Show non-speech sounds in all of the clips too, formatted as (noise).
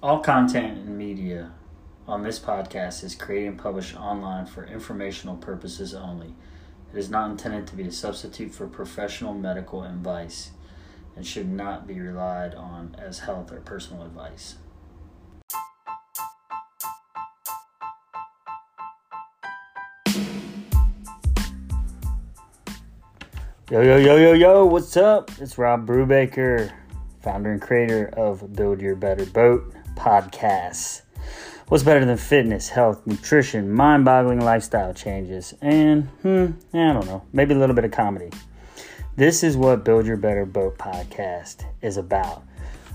All content and media on this podcast is created and published online for informational purposes only. It is not intended to be a substitute for professional medical advice and should not be relied on as health or personal advice. Yo, yo, yo, yo, yo, what's up? It's Rob Brubaker, founder and creator of Build Your Better Boat podcast. What's better than fitness, health, nutrition, mind boggling lifestyle changes, and, hmm, I don't know, maybe a little bit of comedy? This is what Build Your Better Boat podcast is about.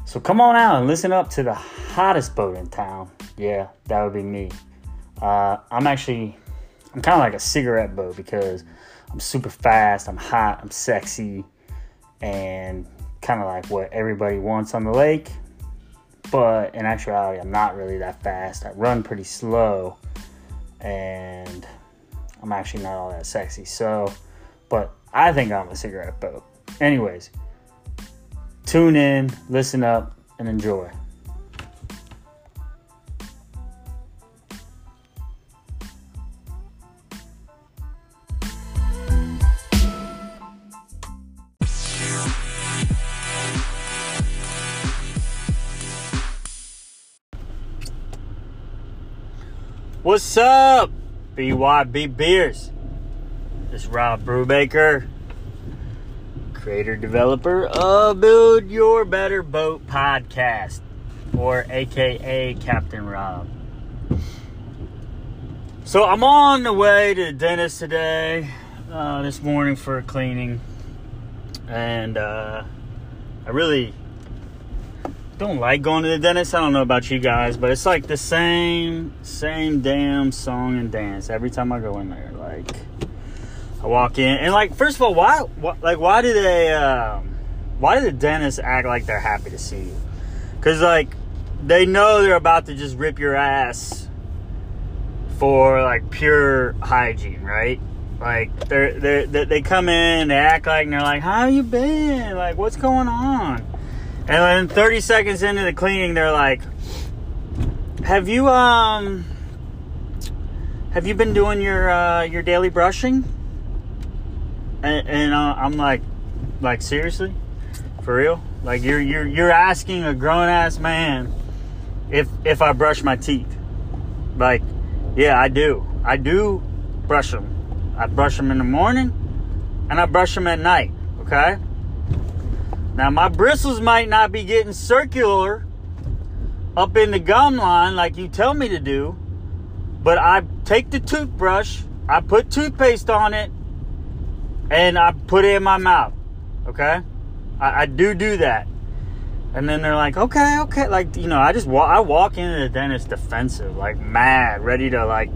So come on out and listen up to the hottest boat in town. Yeah, that would be me. Uh, I'm actually, I'm kind of like a cigarette boat because I'm super fast, I'm hot, I'm sexy, and kind of like what everybody wants on the lake. But in actuality, I'm not really that fast. I run pretty slow, and I'm actually not all that sexy. So, but I think I'm a cigarette boat. Anyways, tune in, listen up, and enjoy. What's up, BYB Beers? This is Rob Brubaker, creator developer of Build Your Better Boat podcast, or AKA Captain Rob. So I'm on the way to the dentist today, uh, this morning for a cleaning, and uh, I really don't like going to the dentist. I don't know about you guys, but it's like the same, same damn song and dance every time I go in there. Like, I walk in and like, first of all, why, why like, why do they, um, why do the dentists act like they're happy to see you? Because like, they know they're about to just rip your ass for like pure hygiene, right? Like they're, they're, they come in, they act like, and they're like, "How you been? Like, what's going on?" And then 30 seconds into the cleaning, they're like, "Have you um have you been doing your uh, your daily brushing?" And, and uh, I'm like, "Like seriously, for real? Like you're you're you're asking a grown ass man if if I brush my teeth? Like, yeah, I do. I do brush them. I brush them in the morning, and I brush them at night. Okay." Now, my bristles might not be getting circular up in the gum line like you tell me to do, but I take the toothbrush, I put toothpaste on it, and I put it in my mouth. Okay? I, I do do that. And then they're like, okay, okay. Like, you know, I just walk, I walk into the dentist defensive, like mad, ready to like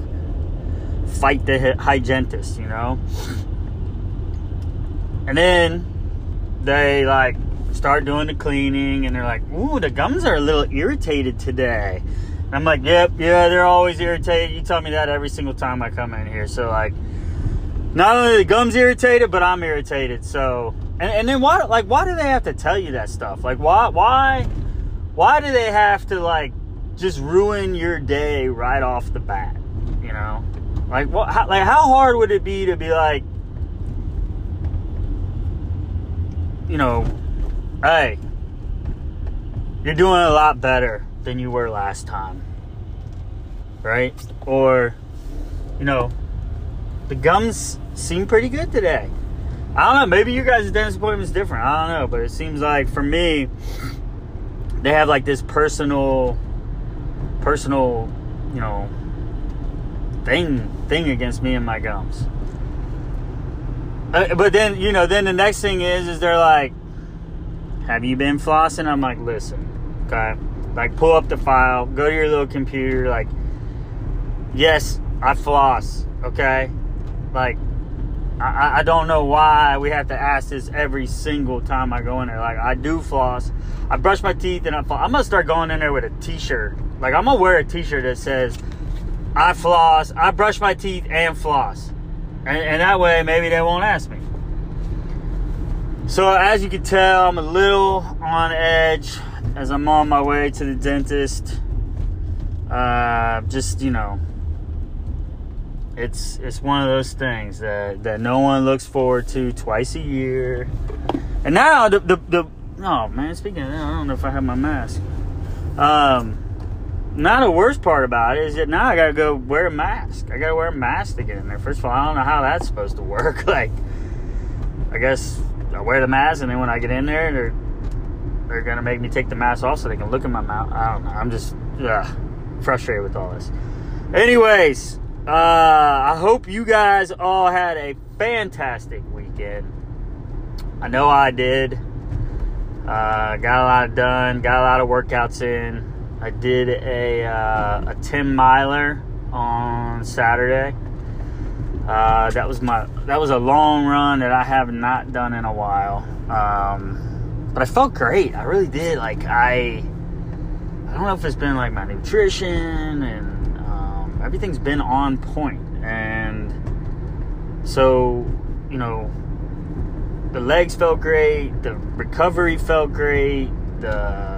fight the hygienist, you know? And then they like start doing the cleaning and they're like, ooh, the gums are a little irritated today. And I'm like, yep, yeah, they're always irritated. You tell me that every single time I come in here. So like, not only the gums irritated, but I'm irritated. So, and, and then why, like, why do they have to tell you that stuff? Like, why, why, why do they have to like just ruin your day right off the bat? You know, like what, how, like how hard would it be to be like, you know, hey, you're doing a lot better than you were last time. Right? Or, you know, the gums seem pretty good today. I don't know. Maybe your guys' dentist appointment is different. I don't know. But it seems like for me, they have like this personal, personal, you know, thing thing against me and my gums. Uh, but then you know, then the next thing is, is they're like, have you been flossing? I'm like, listen, okay. Like, pull up the file, go to your little computer. Like, yes, I floss, okay. Like, I, I don't know why we have to ask this every single time I go in there. Like, I do floss. I brush my teeth and I floss. I'm gonna start going in there with a T-shirt. Like, I'm gonna wear a T-shirt that says, "I floss. I brush my teeth and floss," and, and that way maybe they won't ask me. So as you can tell, I'm a little on edge. as I'm on my way to the dentist. Uh, just you know, it's it's one of those things that that no one looks forward to twice a year. And now the the, the oh man, speaking of that, I don't know if I have my mask. Um, now the worst part about it is that now I gotta go wear a mask. I gotta wear a mask to get in there. First of all, I don't know how that's supposed to work. (laughs) like, I guess I wear the mask, and then when I get in there, they're they're gonna make me take the mask off so they can look in my mouth. I don't know. I'm just ugh, frustrated with all this. Anyways, uh, I hope you guys all had a fantastic weekend. I know I did. Uh, got a lot done. Got a lot of workouts in. I did a uh, a 10 miler on Saturday. Uh, that was my that was a long run that I have not done in a while. Um, but I felt great. I really did. Like I, I don't know if it's been like my nutrition and um, everything's been on point. And so, you know, the legs felt great. The recovery felt great. The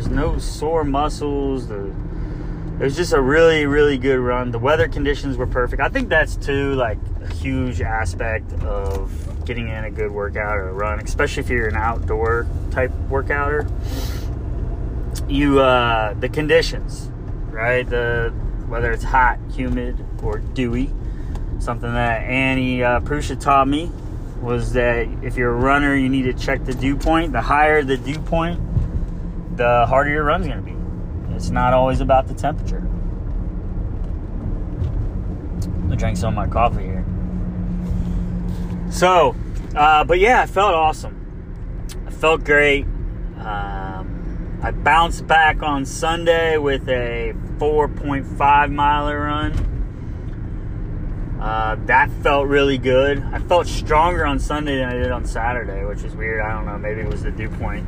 there's no sore muscles. The it was just a really really good run. The weather conditions were perfect. I think that's too like a huge aspect of getting in a good workout or a run especially if you're an outdoor type workouter. You uh the conditions right? The whether it's hot humid or dewy something that. Annie uh, prusha taught me was that if you're a runner you need to check the dew point. The higher the dew point the harder your run's going to be it's not always about the temperature. I drank some of my coffee here. So, uh, but yeah, I felt awesome. I felt great. Um, I bounced back on Sunday with a 4.5 miler run. Uh, that felt really good. I felt stronger on Sunday than I did on Saturday, which is weird. I don't know. Maybe it was the dew point,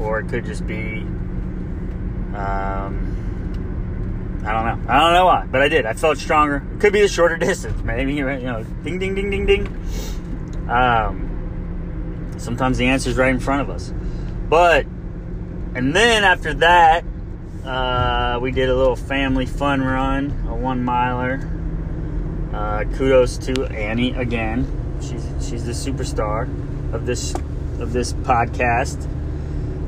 or it could just be um, I don't know. I don't know why, but I did. I felt stronger. Could be a shorter (laughs) distance, maybe. You know, ding, ding, ding, ding, ding. Um, sometimes the answer is right in front of us. But, and then after that, uh, we did a little family fun run, a one miler. Uh, kudos to Annie again. She's she's the superstar of this of this podcast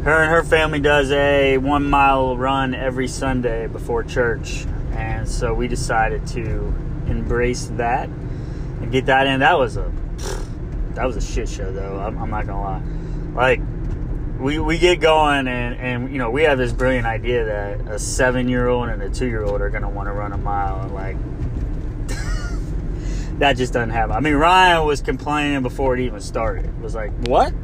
her and her family does a one mile run every Sunday before church. And so we decided to embrace that and get that in. That was a that was a shit show though. I'm, I'm not gonna lie. Like we we get going and and you know we have this brilliant idea that a seven year old and a two year old are gonna want to run a mile and like (laughs) that just doesn't happen. I mean Ryan was complaining before it even started. It was like what?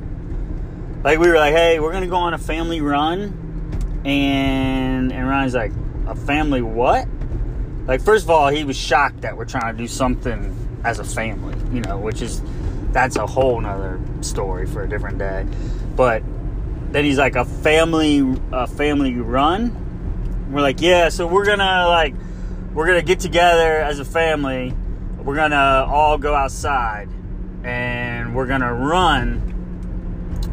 Like we were like, hey, we're gonna go on a family run, and and Ryan's like, a family what? Like first of all, he was shocked that we're trying to do something as a family, you know, which is that's a whole nother story for a different day. But then he's like a family a family run. We're like, yeah, so we're gonna like we're gonna get together as a family. We're gonna all go outside and we're gonna run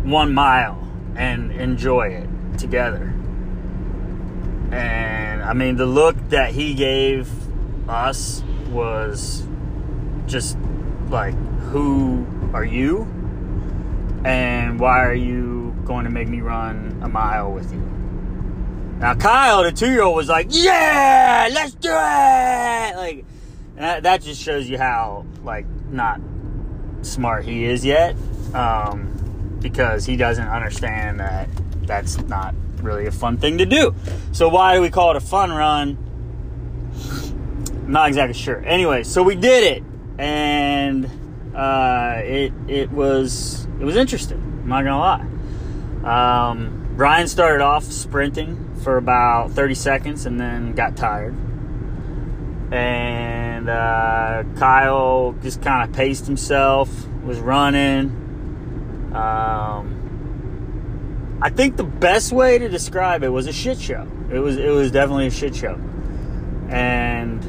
one mile and enjoy it together. And I mean, the look that he gave us was just like, Who are you? And why are you going to make me run a mile with you? Now, Kyle, the two year old, was like, Yeah, let's do it! Like, that, that just shows you how, like, not smart he is yet. Um, because he doesn't understand that that's not really a fun thing to do. So why do we call it a fun run? not exactly sure. Anyway, so we did it, and uh, it it was it was interesting. I'm not gonna lie. Um, Ryan started off sprinting for about 30 seconds and then got tired. And uh, Kyle just kind of paced himself, was running, um, I think the best way to describe it was a shit show. It was it was definitely a shit show, and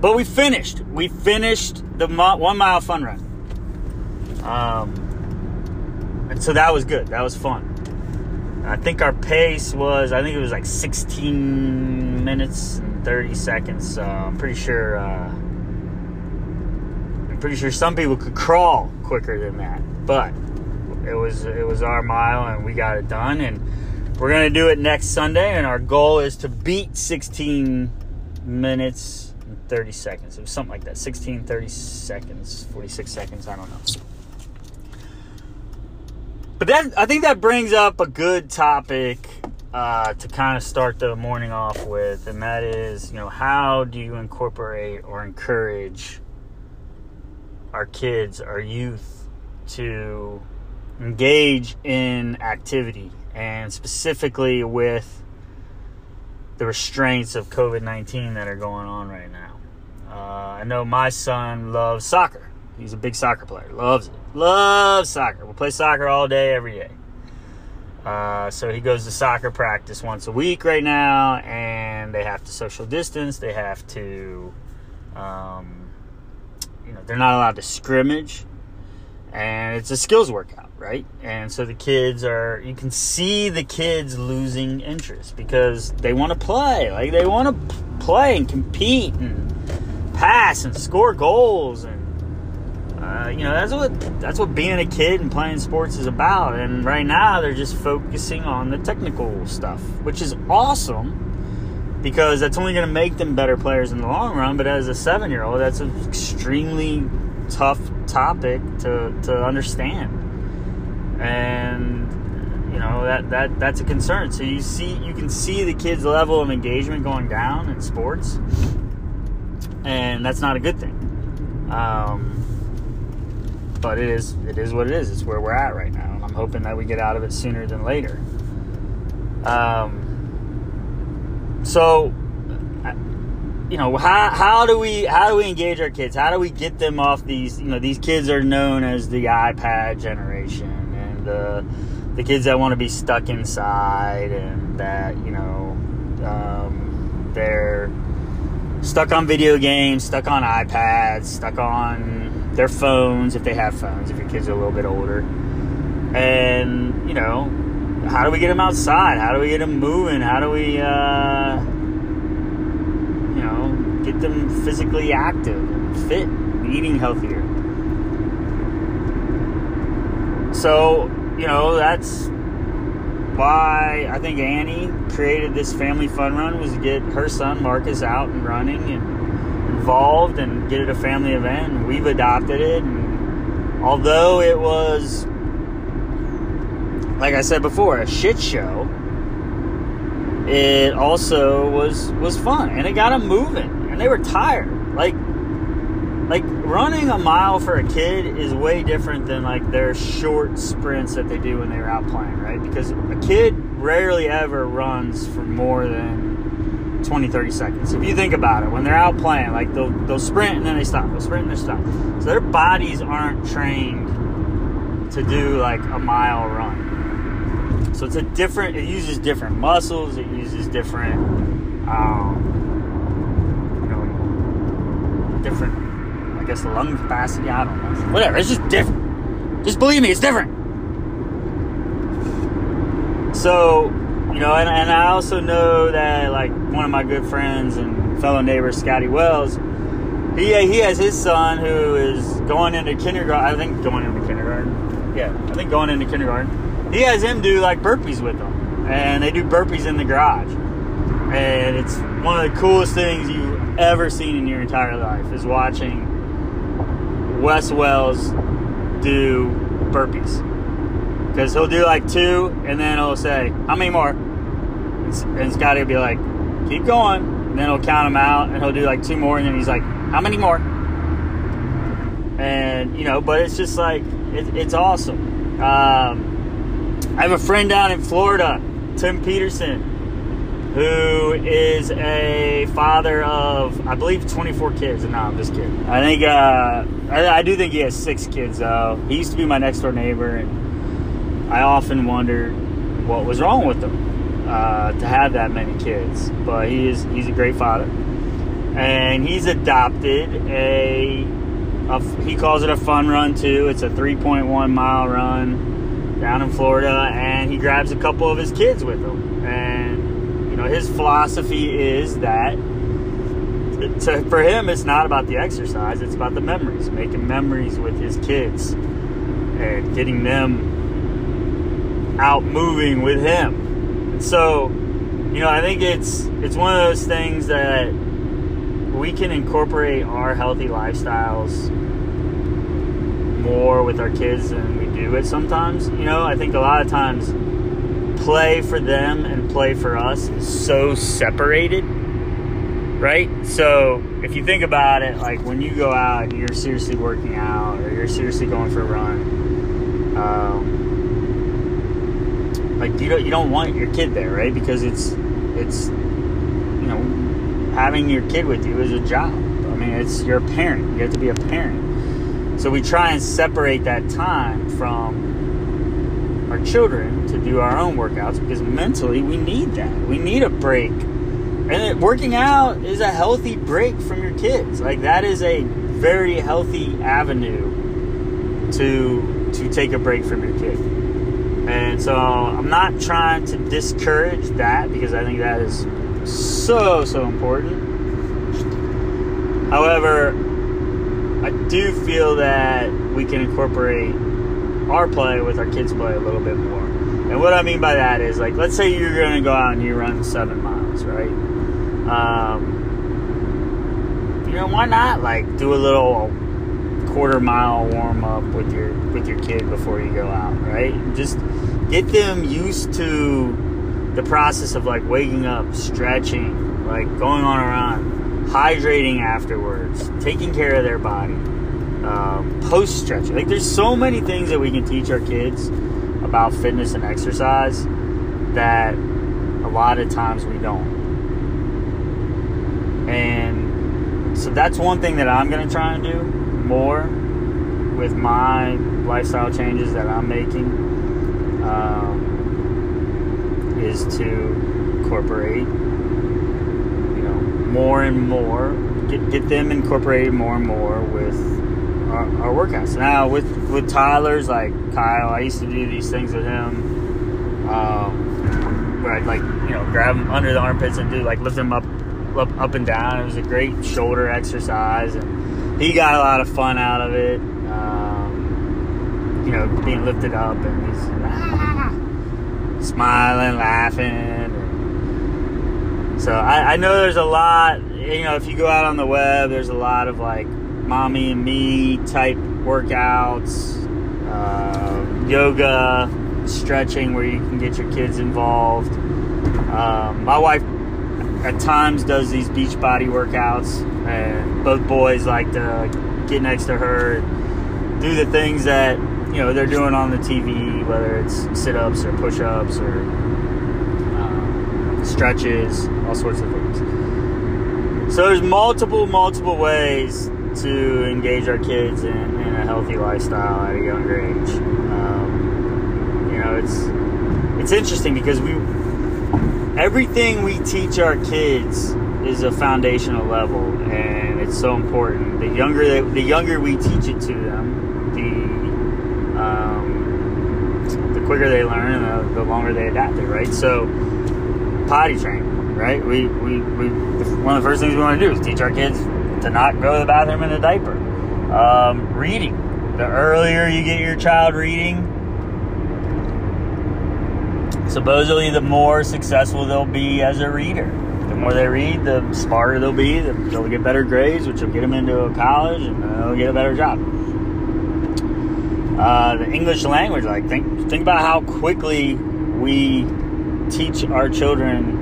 but we finished. We finished the one mile fun run. Um, and so that was good. That was fun. I think our pace was, I think it was like 16 minutes and 30 seconds. I'm pretty sure, uh, pretty sure some people could crawl quicker than that. But it was, it was our mile and we got it done. And we're to do it next Sunday. And our goal is to beat 16 minutes and 30 seconds. It was something like that 16, 30 seconds, 46 seconds. I don't know. But that I think that brings up a good topic uh, to kind of start the morning off with, and that is, you know, how do you incorporate or encourage our kids, our youth, to engage in activity, and specifically with the restraints of COVID nineteen that are going on right now. Uh, I know my son loves soccer. He's a big soccer player, loves it Loves soccer. We'll play soccer all day, every day. Uh, so he goes to soccer practice once a week right now, and they have to social distance. They have to, um, you know, they're not allowed to scrimmage, and it's a skills workout, right? And so the kids are, you can see the kids losing interest because they want to play, like they want to play and compete and pass and score goals and uh, you know that's what that's what being a kid and playing sports is about. And right now they're just focusing on the technical stuff, which is awesome because that's only going to make them better players in the long run. But as a seven-year-old, that's an extremely tough topic to to understand, and you know that that that's a concern. So you see you can see the kids' level of engagement going down in sports, and that's not a good thing. Um, but it is it is what it is. It's where we're at right now. I'm hoping that we get out of it sooner than later. Um, so, you know, how how do we how do we engage our kids? How do we get them off these? You know, these kids are known as the iPad generation and the the kids that want to be stuck inside and that you know um, they're stuck on video games, stuck on iPads, stuck on their phones if they have phones, if your kids are a little bit older. And, you know, how do we get them outside? How do we get them moving? How do we, uh, you know, get them physically active fit, eating healthier? So, you know, that's why I think Annie created this family fun run was to get her son Marcus out and running and involved and get it a family event. And we've adopted it. And although it was, like I said before, a shit show, it also was was fun and it got them moving. And they were tired. Like like running a mile for a kid is way different than like their short sprints that they do when they're out playing, right? Because a kid rarely ever runs for more than 20, 30 seconds. If you think about it, when they're out playing, like they'll, they'll sprint and then they stop, they'll sprint and they stop. So their bodies aren't trained to do like a mile run. So it's a different, it uses different muscles, it uses different, um, you know, different, I guess, lung capacity. I don't know. Whatever, it's just different. Just believe me, it's different. So you know, and, and I also know that like one of my good friends and fellow neighbor, Scotty Wells, he he has his son who is going into kindergarten. I think going into kindergarten. Yeah, I think going into kindergarten. He has him do like burpees with them, and they do burpees in the garage, and it's one of the coolest things you've ever seen in your entire life is watching Wes Wells do burpees because he'll do like two and then he'll say how many more and Scotty will be like, keep going. And then he'll count them out and he'll do like two more. And then he's like, how many more? And, you know, but it's just like, it, it's awesome. Um, I have a friend down in Florida, Tim Peterson, who is a father of, I believe, 24 kids. No, I'm just kidding. I think, uh, I, I do think he has six kids, though. He used to be my next door neighbor, and I often wondered what was wrong with him uh, to have that many kids. But he is he's a great father, and he's adopted a, a he calls it a fun run too. It's a 3.1 mile run. Down in Florida, and he grabs a couple of his kids with him. And you know, his philosophy is that to, for him, it's not about the exercise; it's about the memories, making memories with his kids, and getting them out moving with him. And so, you know, I think it's it's one of those things that we can incorporate our healthy lifestyles more with our kids than we do it sometimes. You know, I think a lot of times play for them and play for us is so separated, right? So if you think about it, like when you go out and you're seriously working out or you're seriously going for a run, um, like you don't you don't want your kid there, right? Because it's it's you know having your kid with you is a job. I mean, it's you're a parent. You have to be a parent. So we try and separate that time from our children to do our own workouts because mentally we need that. We need a break. And it, working out is a healthy break from your kids. Like that is a very healthy avenue to to take a break from your kid. And so I'm not trying to discourage that because I think that is so so important. However, I do feel that we can incorporate our play with our kids' play a little bit more. And what I mean by that is, like, let's say you're going to go out and you run seven miles, right? Um, you know, why not like do a little quarter mile warm up with your with your kid before you go out, right? Just get them used to the process of like waking up, stretching, like going on a run hydrating afterwards, taking care of their body, um, post stretching. Like, there's so many things that we can teach our kids about fitness and exercise that a lot of times we don't. And so that's one thing that I'm going to try and do more with my lifestyle changes that I'm making um, is to incorporate more and more, get, get them incorporated more and more with our, our workouts. Now with with Tyler's like Kyle, I used to do these things with him, um, where I'd like you know grab him under the armpits and do like lift him up up up and down. It was a great shoulder exercise, and he got a lot of fun out of it. Um, you know, being lifted up and he's ah, (laughs) smiling, laughing so I, I, know there's a lot, you know, if you go out on the web, there's a lot of like mommy and me type workouts, uh, yoga, stretching where you can get your kids involved. Um, my wife at times does these beach body workouts, and both boys like to get next to her do the things that you know they're doing on the TV, whether it's sit ups or push ups or stretches, all sorts of things. So there's multiple, multiple ways to engage our kids in, in a healthy lifestyle at a younger age. Um, you know, it's it's interesting because we everything we teach our kids is a foundational level, and it's so important. The younger they, the younger we teach it to them, the um, the quicker they learn and the, the longer they adapt it. Right, so potty training, right? We, we, we, one of the first things we want to do is teach our kids to not go to the bathroom in a diaper. Um, reading. The earlier you get your child reading, supposedly the more successful they'll be as a reader. The more they read, the smarter they'll be. They'll get better grades, which will get them into a college, and they'll get a better job. Uh, the English language, like think think about how quickly we teach our children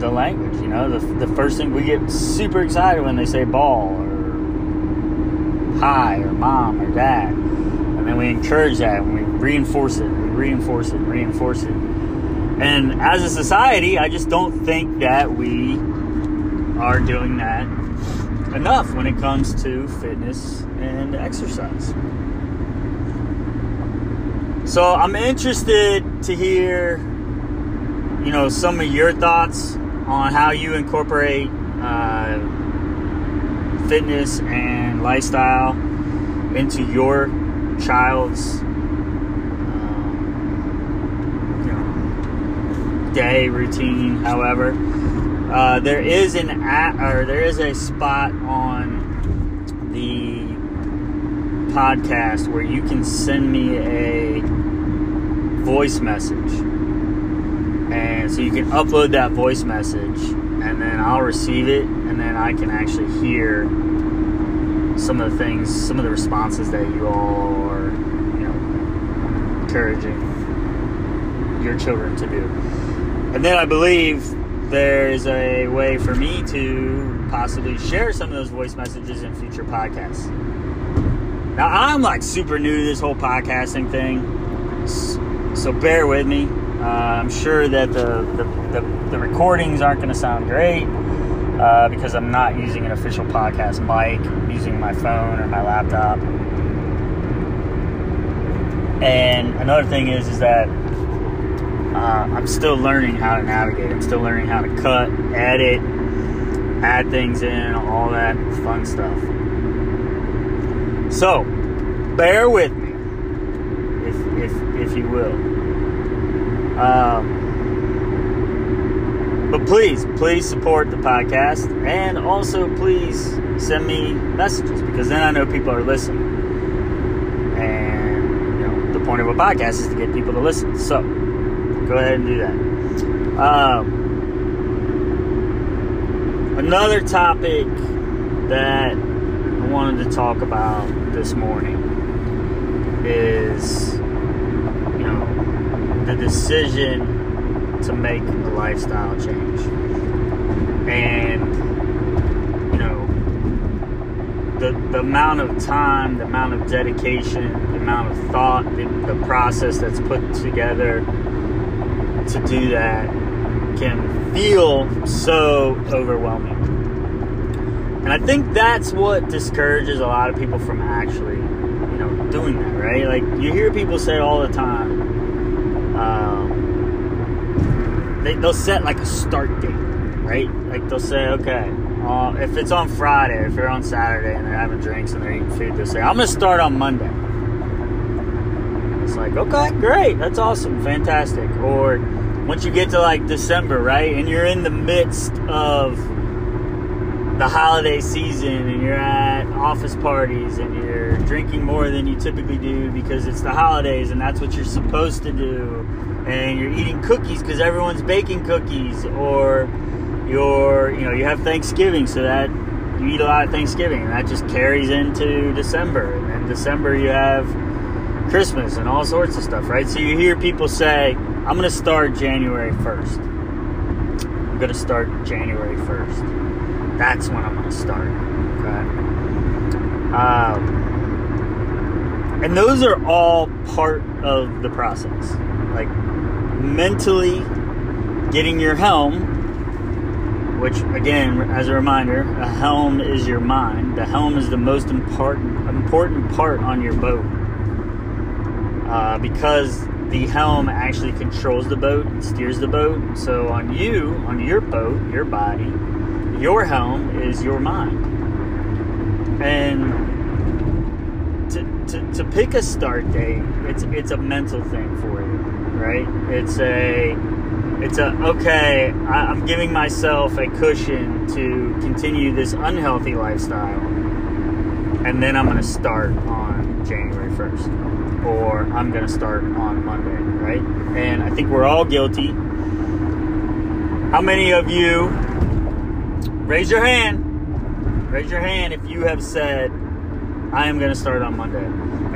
the language. You know, the, the first thing we get super excited when they say ball or hi or mom or dad. And then we encourage that and we reinforce it, we reinforce it, reinforce it. And as a society, I just don't think that we are doing that enough when it comes to fitness and exercise. So I'm interested to hear you know, some of your thoughts on how you incorporate uh, fitness and lifestyle into your child's um, you know, day routine. However, uh, there is an at, or there is a spot on the podcast where you can send me a voice message and so you can upload that voice message, and then I'll receive it, and then I can actually hear some of the things, some of the responses that you all are, you know, encouraging your children to do. And then I believe there's a way for me to possibly share some of those voice messages in future podcasts. Now, I'm like super new to this whole podcasting thing, so bear with me. Uh, I'm sure that the, the, the, the recordings aren't going to sound great uh, because I'm not using an official podcast mic. I'm using my phone or my laptop. And another thing is, is that uh, I'm still learning how to navigate. I'm still learning how to cut, edit, add things in, all that fun stuff. So, bear with me, if if if you will. Um, but please, please support the podcast, and also please send me messages because then I know people are listening. And you know, the point of a podcast is to get people to listen. So, go ahead and do that. Um, another topic that I wanted to talk about this morning is, the decision to make a lifestyle change. And, you know, the, the amount of time, the amount of dedication, the amount of thought, the, the process that's put together to do that can feel so overwhelming. And I think that's what discourages a lot of people from actually, you know, doing that, right? Like you hear people say all the time, um, they, they'll set like a start date, right? Like they'll say, okay, uh, if it's on Friday, if they're on Saturday and they're having drinks and they're eating food, they'll say, I'm gonna start on Monday. It's like, okay, great, that's awesome, fantastic. Or once you get to like December, right, and you're in the midst of the holiday season and you're at office parties and you're drinking more than you typically do because it's the holidays and that's what you're supposed to do. And you're eating cookies because everyone's baking cookies or you're you know you have thanksgiving so that you eat a lot of thanksgiving and that just carries into december. And then december you have christmas and all sorts of stuff right? So you hear people say i'm going to start january 1st i'm going to start january 1st that's when i'm to start okay um, and those are all part of the process like mentally getting your helm, which again, as a reminder, a helm is your mind. The helm is the most important important part on your boat uh, because the helm actually controls the boat and steers the boat. So on you, on your boat, your body, your helm is your mind. And to, to, to pick a start date, it's it's a mental thing for you right? It's a it's a okay, I, am giving myself a cushion to continue this unhealthy lifestyle, and then I'm going to start on January 1st, or I'm going to start on Monday, right? And I think we're all guilty. How many of you raise your hand? Raise your hand if you have said, I am going to start on Monday.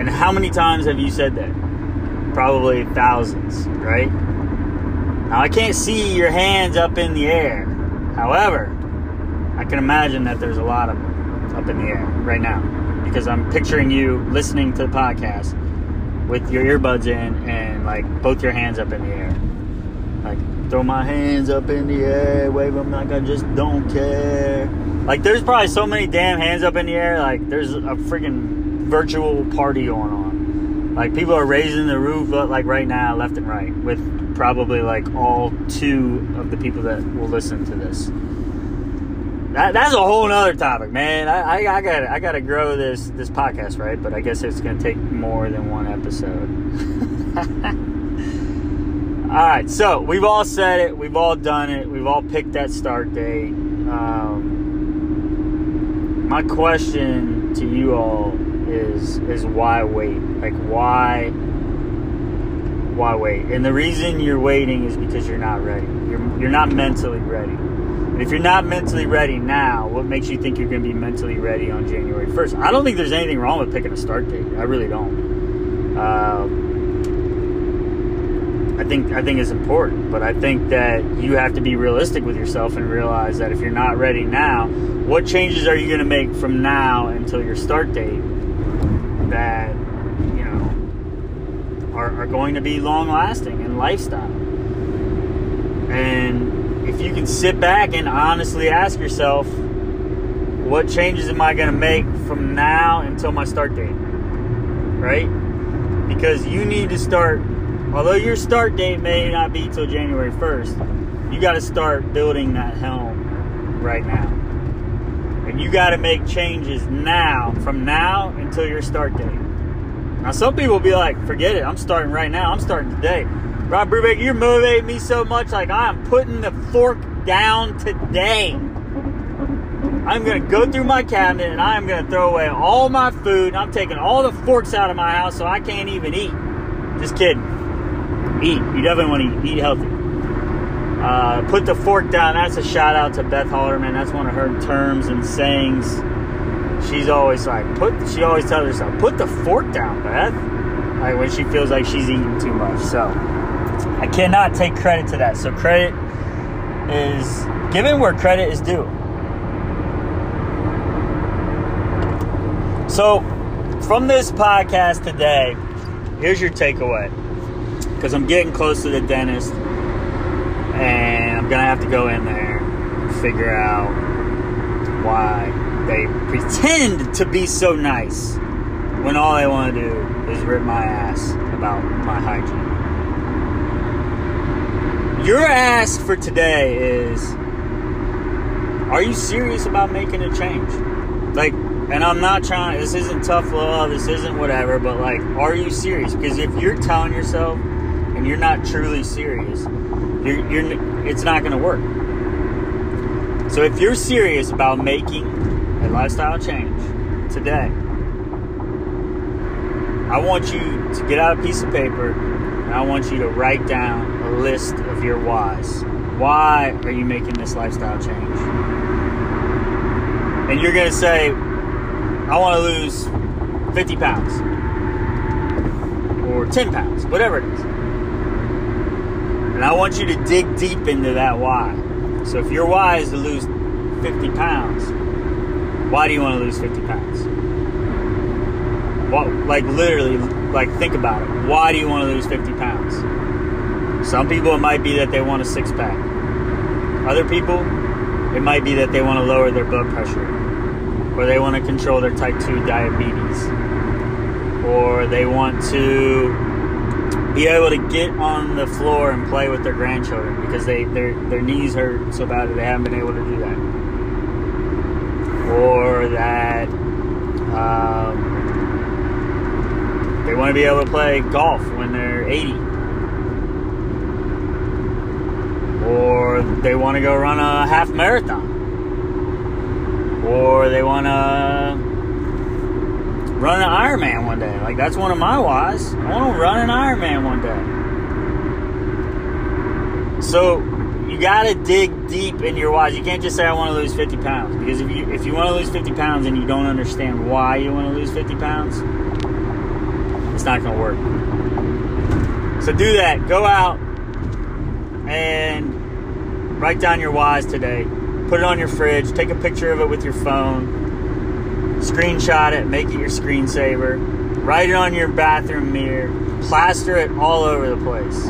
And how many times have you said that? probably thousands, right? Now, I can't see your hands up in the air. However, I can imagine that there's a lot of them up in the air right now because I'm picturing you listening to the podcast with your earbuds in and like both your hands up in the air. Like, throw my hands up in the air, wave them like I just don't care. Like, there's probably so many damn hands up in the air, like, there's a freaking virtual party going on. Like people are raising the roof uh, like right now, left and right, with probably like all two of the people that will listen to this. That, that's a whole other topic, man. I, I, I got I got to grow this this podcast, right? But I guess it's to take more than one episode. (laughs) right, so we've all said it, we've all done it, we've all picked that start date. Um, my question to you all is is why wait? Like why why wait? And the reason you're waiting is because you're not ready. You're you're not mentally ready. And if you're not mentally ready now, what makes you think you're going to be mentally ready on January 1st? I don't think there's anything wrong with picking a start date. I really don't. Um, I think I think it's important, but I think that you have to be realistic with yourself and realize that if you're not ready now, what changes are you going to make from now until your start date that you know are, are going to be long lasting and lifestyle? And if you can sit back and honestly ask yourself, what changes am I going to make from now until my start date? Right? Because you need to start, although your start date may not be till January 1st, you got to start building that helm right now. And you got to make changes now, from now until your start date. Now, some people will be like, forget it, I'm starting right now, I'm starting today. Rob Brubaker, you're motivating me so much. Like I am putting the fork down today. I'm gonna go through my cabinet and I'm gonna throw away all my food. I'm taking all the forks out of my house so I can't even eat. Just kidding. Eat. You definitely want to eat, healthy. Uh, put the fork down. That's a shout out to Beth Halderman. That's one of her terms and sayings. She's always like, put. She always tells herself, put the fork down, Beth. Like when she feels like she's eating too much. So I cannot take credit to that. So credit is given where credit is due. So from this podcast today, here's your takeaway. Because I'm getting close to the dentist and I'm gonna have to go in there and figure out why they pretend to be so nice when all they want to do is rip my ass about my hygiene. Your ask for today is are you serious about making a change? Like and i'm not trying this isn't tough love this isn't whatever but like are you serious? Because if you're telling yourself and you're not truly serious you're, you're it's not going to work so if you're serious about making a lifestyle change today i want you to get out a piece of paper and i want you to write down a list of your whys. Why are you making this lifestyle change? And you're going to say, I want to lose 50 pounds or 10 pounds, whatever it is. And I want you to dig deep into that why. So if your why is to lose 50 pounds, why do you want to lose 50 pounds? Well, like literally, like think about it. Why do you want to lose 50 pounds? Some people, it might be that they want a six pack. Other people, it might be that they want to lower their blood pressure, or they want to control their type 2 diabetes, or they want to be able to get on the floor and play with their grandchildren because they their, their knees hurt so bad that they haven't been able to do that. Or that um, they want to be able to play golf when they're 80 or they want to go run a half marathon, or they want to run an Ironman one day. Like that's one of my whys. I want to run an Ironman one day. So you got to dig deep in your whys. You can't just say I want to lose 50 pounds because if you if you want to lose 50 pounds and you don't understand why you want to lose 50 pounds, it's not going to work. So do that. Go out and Write down your whys today. Put it on your fridge. Take a picture of it with your phone. Screenshot it. Make it your screensaver. Write it on your bathroom mirror. Plaster it all over the place.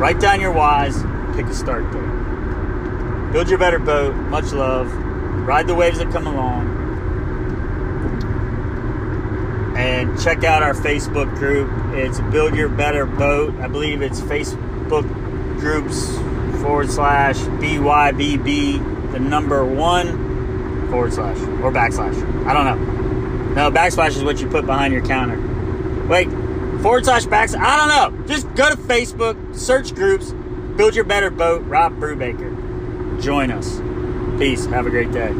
Write down your whys. Pick a start date. Build your better boat. Much love. Ride the waves that come along. And check out our Facebook group. It's Build Your Better Boat. I believe it's Facebook groups forward slash BYBB, the number one forward slash or backslash. I don't know. No, backslash is what you put behind your counter. Wait, forward slash backs. I don't know. Just go to Facebook, search groups, build your better boat. Rob Brubaker. Join us. Peace. Have a great day.